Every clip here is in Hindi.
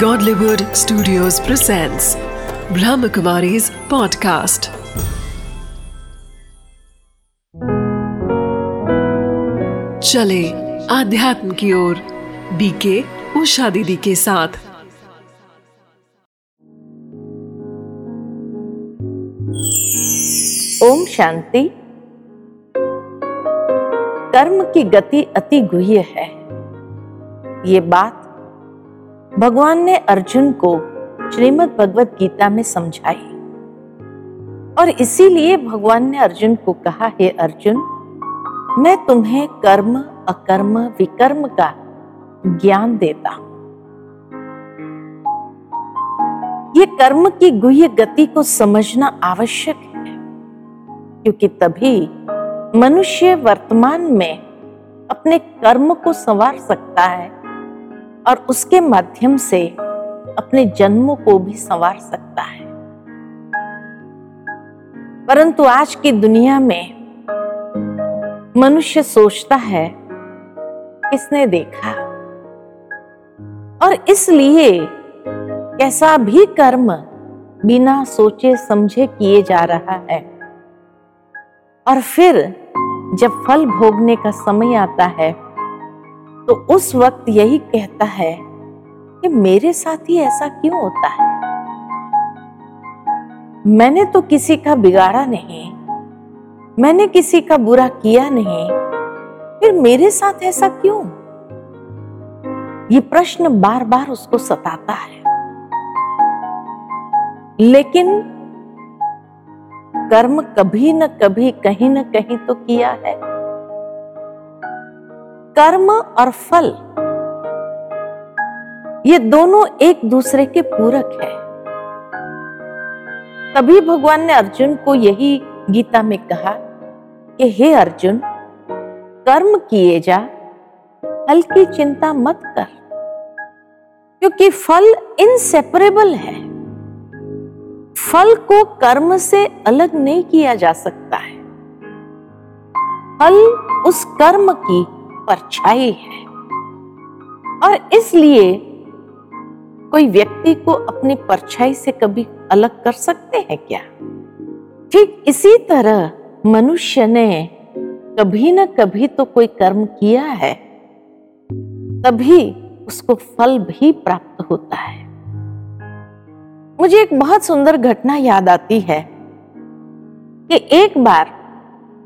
Godlywood Studios presents Brahmakumari's podcast. चले आध्यात्म की ओर बीके उषा दीदी के साथ ओम शांति कर्म की गति अति गुह्य है ये बात भगवान ने अर्जुन को श्रीमद भगवत गीता में समझाई। और इसीलिए भगवान ने अर्जुन को कहा, हे अर्जुन, मैं तुम्हें कर्म, अकर्म, विकर्म का ज्ञान देता हूँ। ये कर्म की गुह्य गति को समझना आवश्यक है, क्योंकि तभी मनुष्य वर्तमान में अपने कर्म को संवार सकता है और उसके माध्यम से अपने जन्मों को भी संवार सकता है। परंतु आज की दुनिया में मनुष्य सोचता है, किसने देखा? और इसलिए कैसा भी कर्म बिना सोचे समझे किए जा रहा है। और फिर जब फल भोगने का समय आता है तो उस वक्त यही कहता है कि मेरे साथ ही ऐसा क्यों होता है? मैंने तो किसी का बिगाड़ा नहीं। मैंने किसी का बुरा किया नहीं। फिर मेरे साथ ऐसा क्यों? ये प्रश्न बार बार उसको सताता है। लेकिन कर्म कभी न कभी कहीं न कहीं तो किया है। कर्म और फल, ये दोनों एक दूसरे के पूरक है। तभी भगवान ने अर्जुन को यही गीता में कहा कि, हे अर्जुन, कर्म किए जा, फल की चिंता मत कर, क्योंकि फल इनसेपरेबल है। फल को कर्म से अलग नहीं किया जा सकता है। फल उस कर्म की परछाई है। और इसलिए कोई व्यक्ति को अपनी परछाई से कभी अलग कर सकते हैं क्या? ठीक इसी तरह मनुष्य ने कभी न कभी तो कोई कर्म किया है, तभी उसको फल भी प्राप्त होता है। मुझे एक बहुत सुंदर घटना याद आती है कि एक बार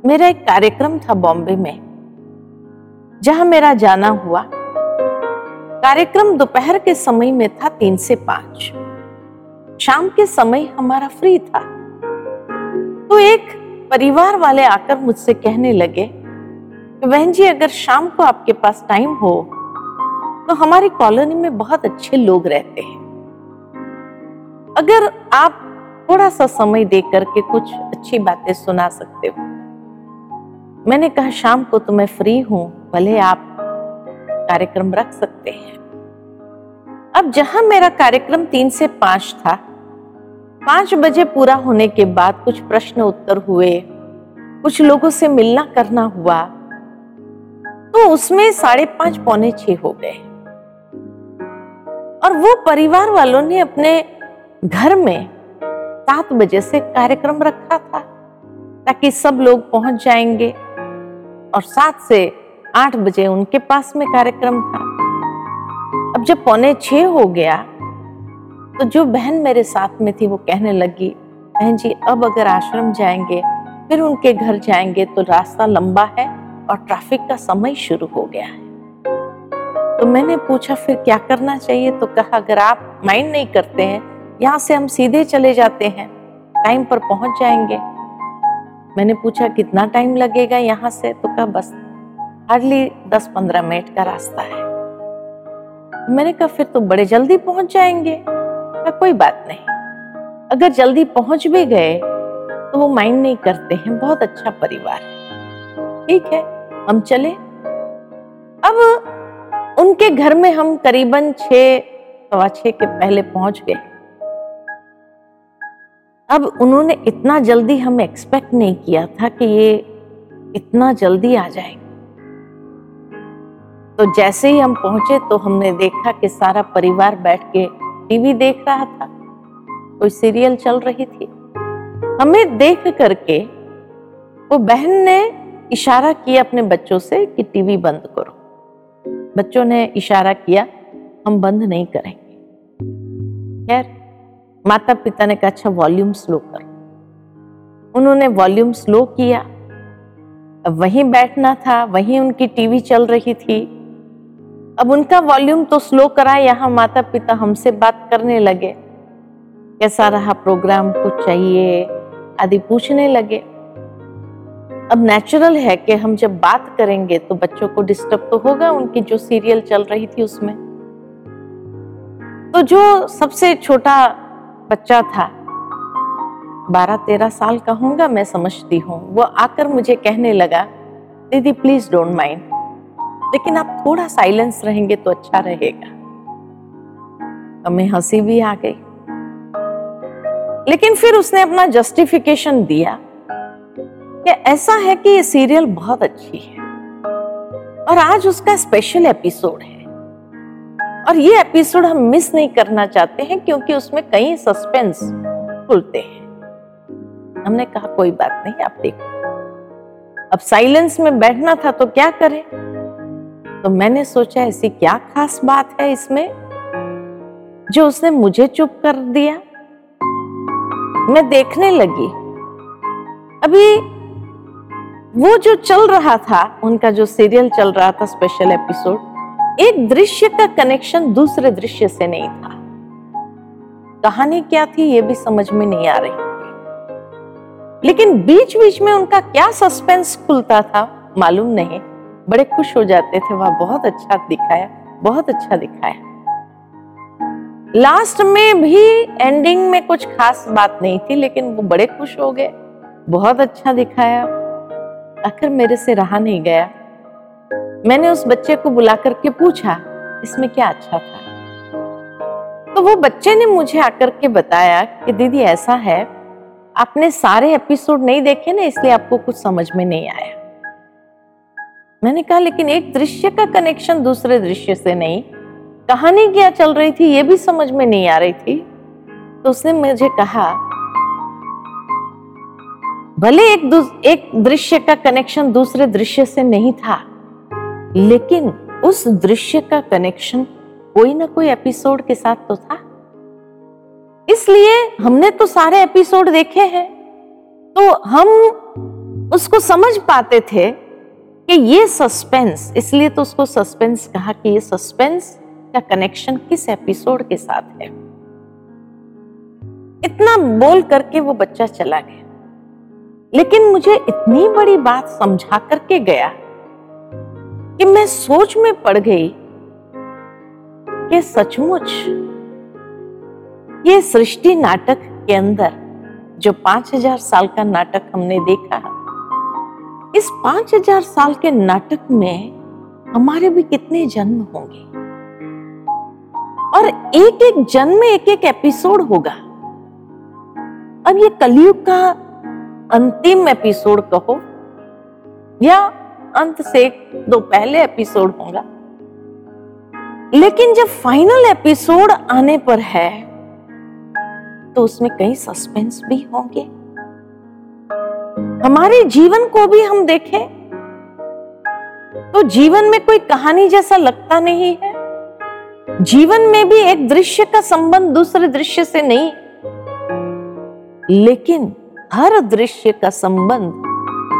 मेरा एक कार्यक्रम था बॉम्बे में। जहाँ मेरा जाना हुआ। कार्यक्रम दोपहर के समय में था तीन से पाँच। शाम के समय हमारा फ्री था। तो एक परिवार वाले आकर मुझसे कहने लगे कि बहन जी, अगर शाम को आपके पास टाइम हो तो हमारी कॉलोनी में बहुत अच्छे लोग रहते हैं। अगर आप थोड़ा सा समय दे करके कुछ अच्छी बातें सुना सकते हो। मैंने कहा, शाम को तो मैं फ्री हूँ भले आप कार्यक्रम रख सकते हैं। अब जहाँ मेरा कार्यक्रम तीन से पाँच था, पाँच बजे पूरा होने के बाद कुछ प्रश्न उत्तर हुए, कुछ लोगों से मिलना करना हुआ तो उसमें साढ़े पाँच पौने छह हो गए। और वो परिवार वालों ने अपने घर में सात बजे से कार्यक्रम रखा था, ताकि सब लोग पहुँच जाएँगे और सात से आठ बजे उनके पास में कार्यक्रम था। अब जब पौने छह हो गया तो जो बहन मेरे साथ में थी वो कहने लगी, बहन जी, अब अगर आश्रम जाएँगे, फिर उनके घर जाएँगे तो रास्ता लंबा है और ट्रैफ़िक का समय शुरू हो गया है। तो मैंने पूछा, फिर क्या करना चाहिए? तो कहा, अगर आप माइंड नहीं करते हैं, यहाँ से हम सीधे चले जाते हैं टाइम पर पहुँच जाएँगे। मैंने पूछा, कितना टाइम लगेगा यहाँ से? तो कहा, बस हार्डली दस पंद्रह मिनट का रास्ता है। मैंने कहा, फिर तो बड़े जल्दी पहुँच जाएँगे। कहा, कोई बात नहीं। अगर जल्दी पहुँच भी गए तो वो माइंड नहीं करते हैं। बहुत अच्छा परिवार है। ठीक है, हम चले। अब उनके घर में हम करीबन छह, सवा छह के पहले पहुँच गए। अब उन्होंने इतना जल्दी हमें एक्सपेक्ट नहीं किया था कि ये इतना जल्दी आ जाएँगे। तो जैसे ही हम पहुँचे तो हमने देखा कि सारा परिवार बैठ के टीवी देख रहा था। कोई सीरियल चल रही थी। हमें देख करके वो बहन ने इशारा किया अपने बच्चों से कि टीवी बंद करो। बच्चों ने इशारा किया, हम बंद नहीं करेंगे। खैर माता पिता ने कहा अच्छा वॉल्यूम स्लो करो। उन्होंने वॉल्यूम स्लो किया। वहीं बैठना था, वहीं उनकी टीवी चल रही थी। अब उनका वॉल्यूम तो स्लो करा, यहाँ माता पिता हमसे बात करने लगे। कैसा रहा प्रोग्राम? कुछ चाहिए? आदि पूछने लगे। अब नेचुरल है कि हम जब बात करेंगे तो बच्चों को डिस्टर्ब तो होगा, उनकी जो सीरियल चल रही थी उसमें। तो जो सबसे छोटा बच्चा था बारह तेरह साल का होगा मैं समझती हूँ। वो आकर मुझे कहने लगा, दीदी प्लीज़ डोंट माइंड लेकिन आप थोड़ा साइलेंस रहेंगे तो अच्छा रहेगा। हमें हँसी भी आ गई। लेकिन फिर उसने अपना जस्टिफिकेशन दिया कि ऐसा है कि ये सीरियल बहुत अच्छी है और आज उसका स्पेशल एपिसोड है। और ये एपिसोड हम मिस नहीं करना चाहते हैं क्योंकि उसमें कई सस्पेंस खुलते हैं। हमने कहा, कोई बात नहीं, आप देखो। अब साइलेंस में बैठना था तो क्या करें? तो मैंने सोचा, ऐसी क्या खास बात है इसमें, जो उसने मुझे चुप कर दिया? मैं देखने लगी। अभी वो जो चल रहा था, उनका जो सीरियल चल रहा था स्पेशल एपिसोड एक दृश्य का कनेक्शन दूसरे दृश्य से नहीं था। कहानी क्या थी, ये भी समझ में नहीं आ रही लेकिन बीच बीच में उनका क्या सस्पेंस खुलता था, मालूम नहीं। बड़े खुश हो जाते थे, वह बहुत अच्छा दिखाया, बहुत अच्छा दिखाया। लास्ट में भी एंडिंग में कुछ खास बात नहीं थी, लेकिन वो बड़े खुश हो गए, बहुत अच्छा दिखाया। आखिर मेरे से रहा नहीं गया। मैंने उस बच्चे को बुला करके पूछा, इसमें क्या अच्छा था? तो वो बच्चे ने मुझे आकर के बताया कि दीदी ऐसा है, आपने सारे एपिसोड नहीं देखे ना, इसलिए आपको कुछ समझ में नहीं आया। मैंने कहा, लेकिन एक दृश्य का कनेक्शन दूसरे दृश्य से नहीं। कहानी क्या चल रही थी ये भी समझ में नहीं आ रही थी। तो उसने मुझे कहा, भले एक एक दृश्य का कनेक्शन दूसरे दृश्य से नहीं था, लेकिन उस दृश्य का कनेक्शन कोई ना कोई एपिसोड के साथ तो था। इसलिए हमने तो सारे एपिसोड देखे हैं। तो हम उसको समझ पाते थे कि ये सस्पेंस इसलिए तो उसको सस्पेंस कहा कि ये सस्पेंस का कनेक्शन किस एपिसोड के साथ है? इतना बोल करके वो बच्चा चला गया। लेकिन मुझे इतनी बड़ी बात समझा करके गया कि मैं सोच में पड़ गई कि सचमुच ये सृष्टि नाटक के अंदर जो पाँच हज़ार साल का नाटक हमने देखा इस पाँच हज़ार साल के नाटक में हमारे भी कितने जन्म होंगे? और एक एक जन्म में एक एक एपिसोड होगा। अब ये कलयुग का अंतिम एपिसोड कहो, या अंत से दो पहले एपिसोड होगा। लेकिन जब फाइनल एपिसोड आने पर है तो उसमें कई सस्पेंस भी होंगे। हमारे जीवन को भी हम देखें तो जीवन में कोई कहानी जैसा लगता नहीं है। जीवन में भी एक दृश्य का संबंध दूसरे दृश्य से नहीं। लेकिन हर दृश्य का संबंध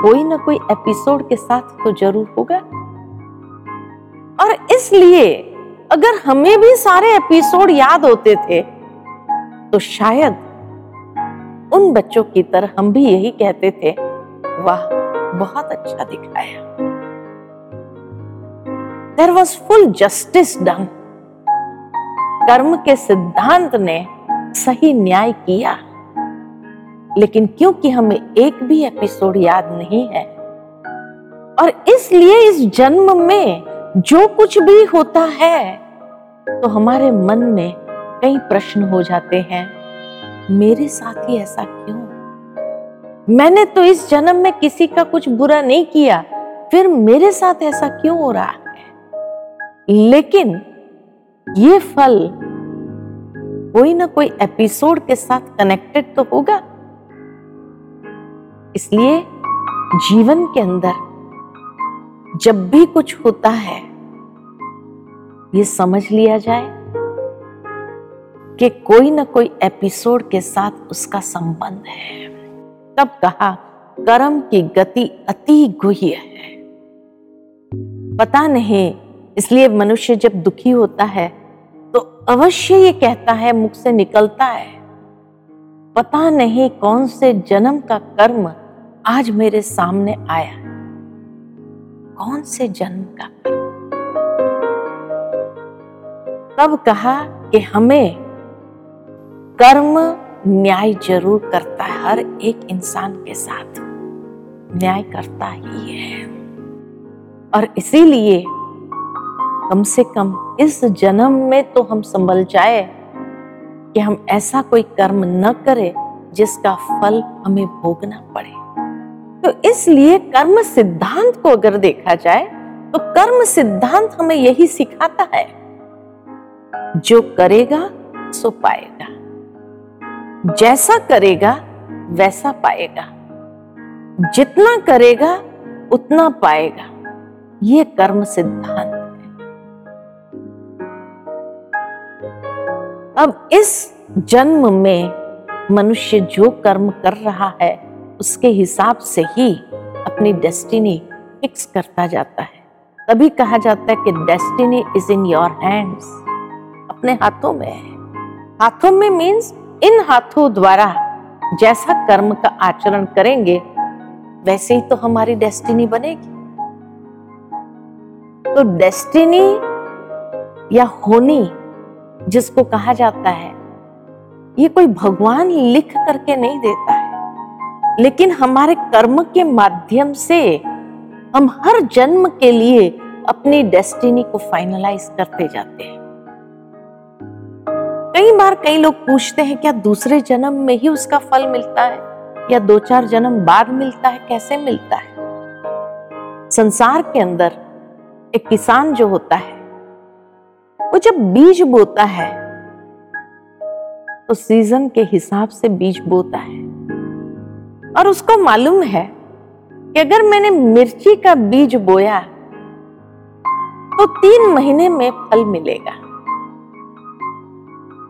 कोई ना कोई एपिसोड के साथ तो ज़रूर होगा। और इसलिए अगर हमें भी सारे एपिसोड याद होते थे तो शायद उन बच्चों की तरह हम भी यही कहते थे वाह, बहुत अच्छा दिखाया। There was full justice done कर्म के सिद्धांत ने सही न्याय किया। लेकिन क्योंकि हमें एक भी एपिसोड याद नहीं है, और इसलिए इस जन्म में जो कुछ भी होता है तो हमारे मन में कई प्रश्न हो जाते हैं, मेरे साथ ही ऐसा क्यों? मैंने तो इस जन्म में किसी का कुछ बुरा नहीं किया। फिर मेरे साथ ऐसा क्यों हो रहा है? लेकिन ये फल कोई ना कोई एपिसोड के साथ कनेक्टेड तो होगा। इसलिए जीवन के अंदर जब भी कुछ होता है, ये समझ लिया जाए कि कोई ना कोई एपिसोड के साथ उसका संबंध है। तब कहा, कर्म की गति अति गुह्य है। पता नहीं, इसलिए मनुष्य जब दुखी होता है तो अवश्य ये कहता है, मुख से निकलता है। पता नहीं कौन से जन्म का कर्म आज मेरे सामने आया कौन से जन्म का कर्म? तब कहा कि हमें कर्म न्याय ज़रूर करता है हर एक इंसान के साथ। न्याय करता ही है। और इसीलिए कम से कम इस जन्म में तो हम संभल जाए कि हम ऐसा कोई कर्म न करें जिसका फल हमें भोगना पड़े। तो इसलिए कर्म सिद्धांत को अगर देखा जाए तो कर्म सिद्धांत हमें यही सिखाता है, जो करेगा, सो पाएगा। जैसा करेगा, वैसा पाएगा। जितना करेगा, उतना पाएगा। ये कर्म सिद्धांत है। अब इस जन्म में मनुष्य जो कर्म कर रहा है, उसके हिसाब से ही अपनी डेस्टिनी फिक्स करता जाता है। तभी कहा जाता है कि destiny is in your hands अपने हाथों में है। हाथों में मीन्स इन हाथों द्वारा जैसा कर्म का आचरण करेंगे, वैसे ही तो हमारी डेस्टिनी बनेगी। तो डेस्टिनी या होनी, जिसको कहा जाता है, ये कोई भगवान लिख करके नहीं देता है। लेकिन हमारे कर्म के माध्यम से हम हर जन्म के लिए अपनी डेस्टिनी को फाइनलाइज करते जाते हैं। कई बार कई लोग पूछते हैं, क्या दूसरे जन्म में ही उसका फल मिलता है? या दो चार जन्म बाद मिलता है? कैसे मिलता है? संसार के अंदर एक किसान जो होता है, वो जब बीज बोता है तो सीज़न के हिसाब से बीज बोता है। और उसको मालूम है कि अगर मैंने मिर्ची का बीज बोया तो तीन महीने में फल मिलेगा।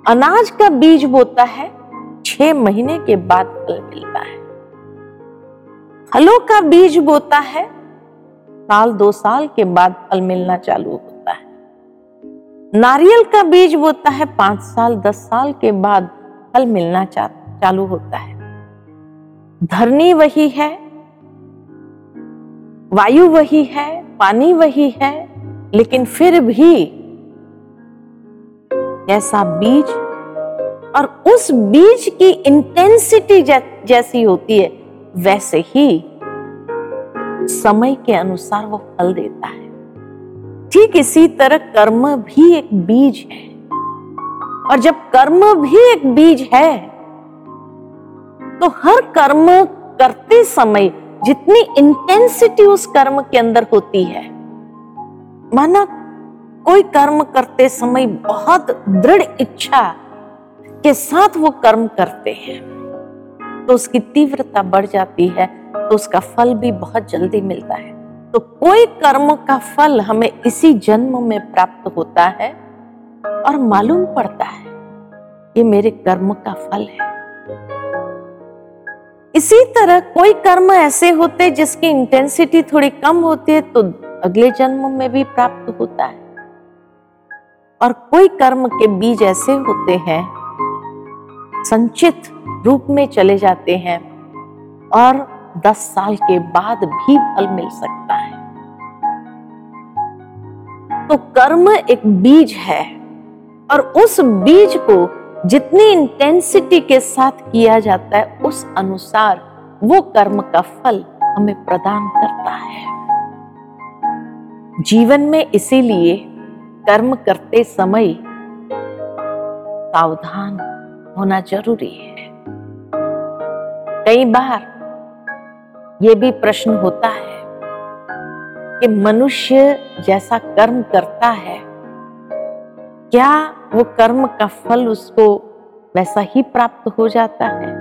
अनाज का बीज बोता है, छह महीने के बाद फल मिलता है। फलों का बीज बोता है, साल दो साल के बाद फल मिलना चालू होता है। नारियल का बीज बोता है, पाँच साल, दस साल के बाद फल मिलना चालू होता है। धरनी वही है, वायु वही है, पानी वही है, लेकिन फिर भी जैसा बीज और उस बीज की इंटेंसिटी जैसी होती है, वैसे ही समय के अनुसार वो फल देता है। ठीक इसी तरह कर्म भी एक बीज है। और जब कर्म भी एक बीज है तो हर कर्म करते समय जितनी इंटेंसिटी उस कर्म के अंदर होती है, माना कोई कर्म करते समय बहुत दृढ़ इच्छा के साथ वो कर्म करते हैं तो उसकी तीव्रता बढ़ जाती है तो उसका फल भी बहुत जल्दी मिलता है। तो कोई कर्म का फल हमें इसी जन्म में प्राप्त होता है और मालूम पड़ता है, ये मेरे कर्म का फल है। इसी तरह कोई कर्म ऐसे होते जिसकी इंटेंसिटी थोड़ी कम होती है तो अगले जन्म में भी प्राप्त होता है। और कोई कर्म के बीज ऐसे होते हैं, संचित रूप में चले जाते हैं और दस साल के बाद भी फल मिल सकता है। तो कर्म एक बीज है और उस बीज को जितनी इंटेंसिटी के साथ किया जाता है, उस अनुसार वो कर्म का फल हमें प्रदान करता है। जीवन में इसीलिए कर्म करते समय सावधान होना ज़रूरी है। कई बार ये भी प्रश्न होता है कि मनुष्य जैसा कर्म करता है, क्या वो कर्म का फल उसको वैसा ही प्राप्त हो जाता है?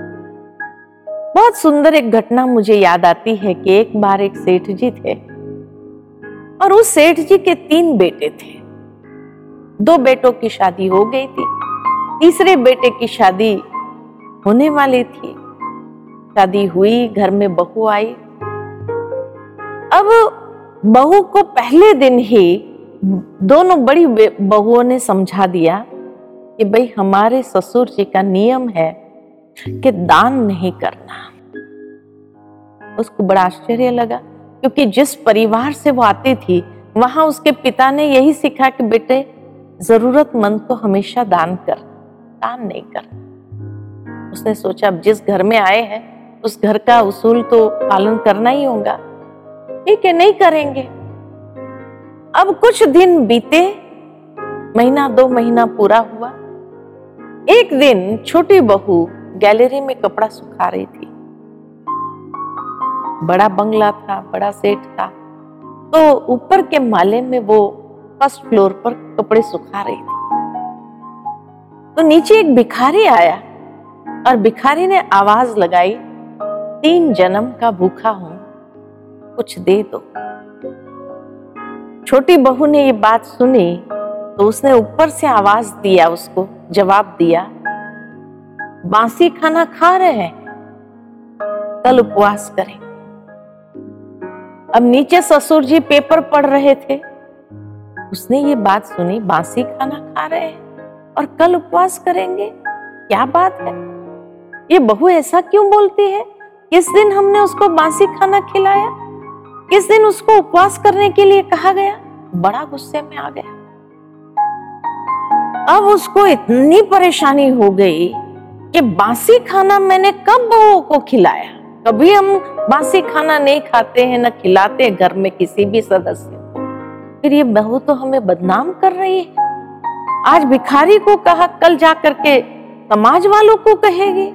बहुत सुंदर एक घटना मुझे याद आती है कि एक बार एक सेठ जी थे और उस सेठ जी के तीन बेटे थे। दो बेटों की शादी हो गई थी। तीसरे बेटे की शादी होने वाली थी। शादी हुई, घर में बहू आई। अब बहू को पहले दिन ही दोनों बड़ी बहुओं ने समझा दिया कि भाई, हमारे ससुर जी का नियम है कि दान नहीं करना। उसको बड़ा आश्चर्य लगा, क्योंकि जिस परिवार से वो आती थी, वहाँ उसके पिता ने यही सीखा कि बेटे जरूरतमंद को हमेशा दान कर, दान नहीं कर। उसने सोचा, अब जिस घर में आए हैं, उस घर का उसूल तो पालन करना ही होगा। ठीक है, नहीं करेंगे। अब कुछ दिन बीते, महीना दो महीना पूरा हुआ। एक दिन छोटी बहू गैलरी में कपड़ा सुखा रही थी। बड़ा बंगला था, बड़ा सेठ था। तो ऊपर के माले में वो फ़र्स्ट फ्लोर पर कपड़े सुखा रही थी। तो नीचे एक भिखारी आया और भिखारी ने आवाज़ लगाई, तीन जन्म का भूखा हूँ, कुछ दे दो। छोटी बहू ने ये बात सुनी तो उसने ऊपर से आवाज़ दिया, उसको जवाब दिया, बासी खाना खा रहे हैं, कल उपवास करें। अब नीचे ससुर जी पेपर पढ़ रहे थे। उसने ये बात सुनी, बासी खाना खा रहे हैं और कल उपवास करेंगे। क्या बात है? ये बहू ऐसा क्यों बोलती है? किस दिन हमने उसको बासी खाना खिलाया? किस दिन उसको उपवास करने के लिए कहा गया? बड़ा गुस्से में आ गया। अब उसको इतनी परेशानी हो गई कि बासी खाना मैंने कब बहू को खिलाया? कभी हम बासी खाना नहीं खाते हैं, न खिलाते घर में किसी भी सदस्य। फिर ये बहू तो हमें बदनाम कर रही है। आज भिखारी को कहा, कल जा करके समाज वालों को कहेगी।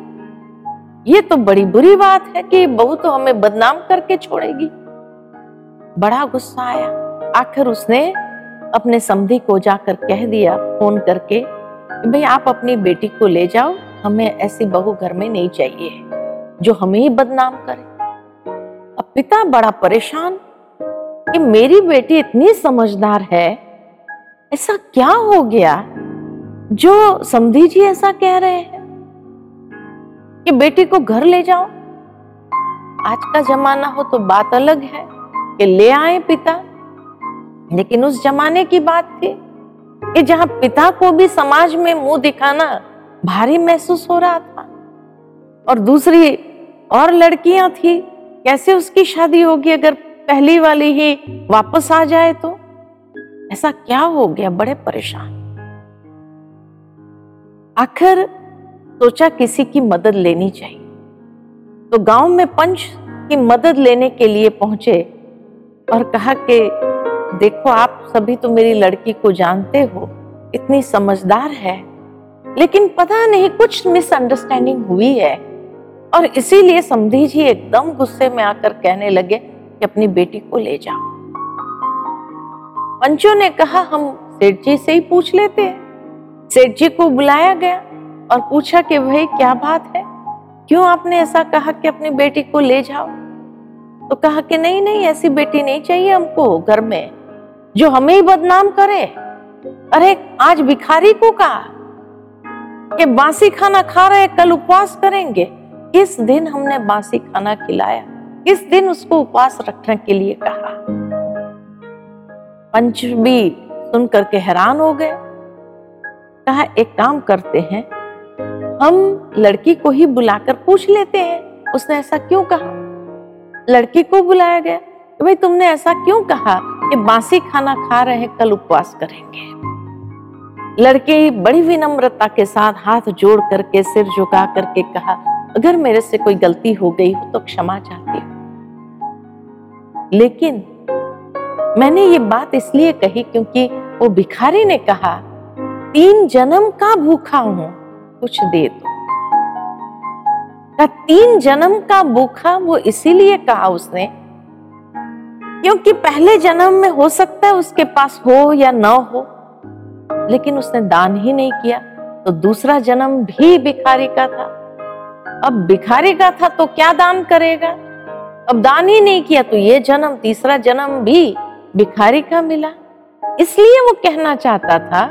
ये तो बड़ी बुरी बात है कि बहू तो हमें बदनाम करके छोड़ेगी। बड़ा गुस्सा आया। आखिर उसने अपने समधी को जाकर कह दिया, फ़ोन करके भाई आप अपनी बेटी को ले जाओ, हमें ऐसी बहू घर में नहीं चाहिए, जो हमें ही बदनाम करे। अब पिता बड़ा परेशान कि मेरी बेटी इतनी समझदार है, ऐसा क्या हो गया? जो समधी जी ऐसा कह रहे हैं कि बेटी को घर ले जाओ। आज का जमाना हो तो बात अलग है कि ले आए पिता। लेकिन उस जमाने की बात थी कि जहाँ पिता को भी समाज में मुँह दिखाना भारी महसूस हो रहा था और दूसरी और लड़कियाँ थी, कैसे उसकी शादी होगी अगर पहली वाली ही वापस आ जाए तो? ऐसा क्या हो गया? बड़े परेशान। आखिर सोचा किसी की मदद लेनी चाहिए। तो गाँव में पंच की मदद लेने के लिए पहुँचे और कहा कि, देखो, आप सभी तो मेरी लड़की को जानते हो, इतनी समझदार है, लेकिन पता नहीं कुछ मिसअंडरस्टैंडिंग हुई है। और इसीलिए समधी जी एकदम गुस्से में आकर कहने लगे कि अपनी बेटी को ले जाओ। पंचों ने कहा, हम सेठ जी से ही पूछ लेते हैं। सेठ जी को बुलाया गया और पूछा कि, भाई, क्या बात है? क्यों आपने ऐसा कहा कि अपनी बेटी को ले जाओ? तो कहा कि, नहीं नहीं, ऐसी बेटी नहीं चाहिए हमको घर में, जो हमें ही बदनाम करे। अरे, आज भिखारी को कहा कि, बासी खाना खा रहे, कल उपवास करेंगे किस दिन हमने बासी खाना खिलाया। किस दिन उसको उपवास रखने के लिए कहा। पंच भी सुन करके हैरान हो गए। कहा, एक काम करते हैं, हम लड़की को ही बुलाकर पूछ लेते हैं, उसने ऐसा क्यों कहा? लड़की को बुलाया गया, कि भाई तुमने ऐसा क्यों कहा कि बासी खाना खा रहे हैं, कल उपवास करेंगे? लड़के बड़ी विनम्रता के साथ हाथ जोड़ करके सिर झुका करके कहा, अगर मेरे से कोई गलती हो गई हो तो क्षमा चाहती हूँ। लेकिन मैंने ये बात इसलिए कही क्योंकि वो भिखारी ने कहा, तीन जन्म का भूखा हूँ, कुछ दे दो। का तीन जन्म का भूखा वो इसीलिए कहा उसने, क्योंकि पहले जन्म में हो सकता है उसके पास हो या ना हो, लेकिन उसने दान ही नहीं किया तो दूसरा जन्म भी भिखारी का था। अब भिखारी का था तो क्या दान करेगा? अब दान ही नहीं किया तो ये जन्म, तीसरा जन्म भी भिखारी का मिला। इसलिए वो कहना चाहता था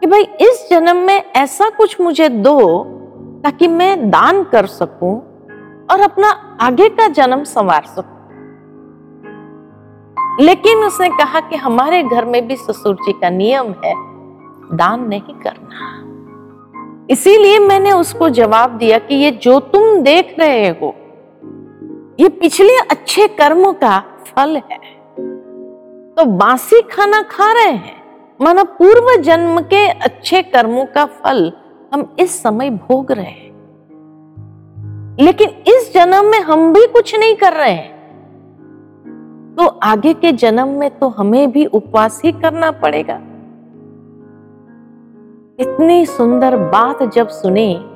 कि भाई, इस जन्म में ऐसा कुछ मुझे दो ताकि मैं दान कर सकूँ और अपना आगे का जन्म संवार सकूँ। लेकिन उसने कहा कि हमारे घर में भी ससुर जी का नियम है, दान नहीं करना। इसीलिए मैंने उसको जवाब दिया कि ये जो तुम देख रहे हो ये पिछले अच्छे कर्मों का फल है। तो बासी खाना खा रहे हैं, माना पूर्व जन्म के अच्छे कर्मों का फल हम इस समय भोग रहे हैं। लेकिन इस जन्म में हम भी कुछ नहीं कर रहे हैं। तो आगे के जन्म में तो हमें भी उपवास ही करना पड़ेगा। इतनी सुंदर बात जब सुनी,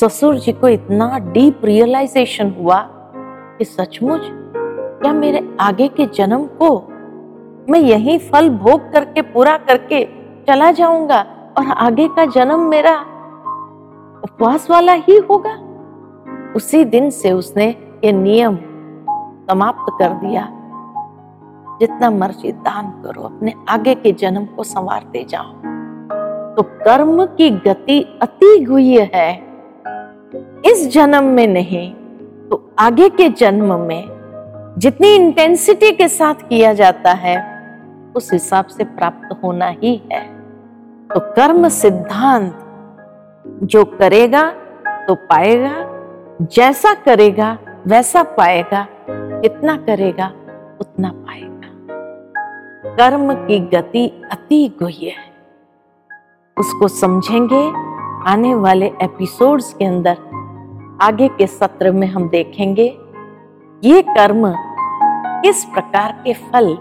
ससुर जी को इतना डीप रियलाइजेशन हुआ कि सचमुच क्या मेरे आगे के जन्म को मैं यही फल भोग करके, पूरा करके चला जाऊँगा और आगे का जन्म मेरा उपवास वाला ही होगा? उसी दिन से उसने ये नियम समाप्त कर दिया। जितना मर्ज़ी दान करो, अपने आगे के जन्म को संवारते जाओ। तो कर्म की गति अति गुह्य है। इस जन्म में नहीं आगे के जन्म में जितनी इंटेंसिटी के साथ किया जाता है, उस हिसाब से प्राप्त होना ही है। तो कर्म सिद्धांत जो करेगा तो पाएगा, जैसा करेगा, वैसा पाएगा, कितना करेगा, उतना पाएगा। कर्म की गति अति गुह्य है। उसको समझेंगे आने वाले एपिसोड्स के अंदर। आगे के सत्र में हम देखेंगे, ये कर्म किस प्रकार के फल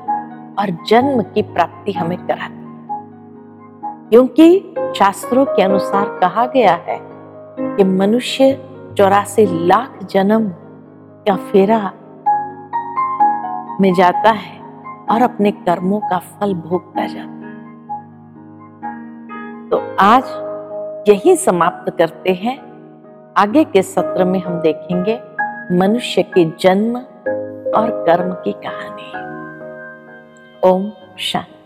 और जन्म की प्राप्ति हमें कराती क्योंकि शास्त्रों के अनुसार कहा गया है कि मनुष्य चौरासी लाख जन्म का फेरा में जाता है और अपने कर्मों का फल भोगता जाता है। तो आज यही समाप्त करते हैं। आगे के सत्र में हम देखेंगे मनुष्य के जन्म और कर्म की कहानी। ओम शांति।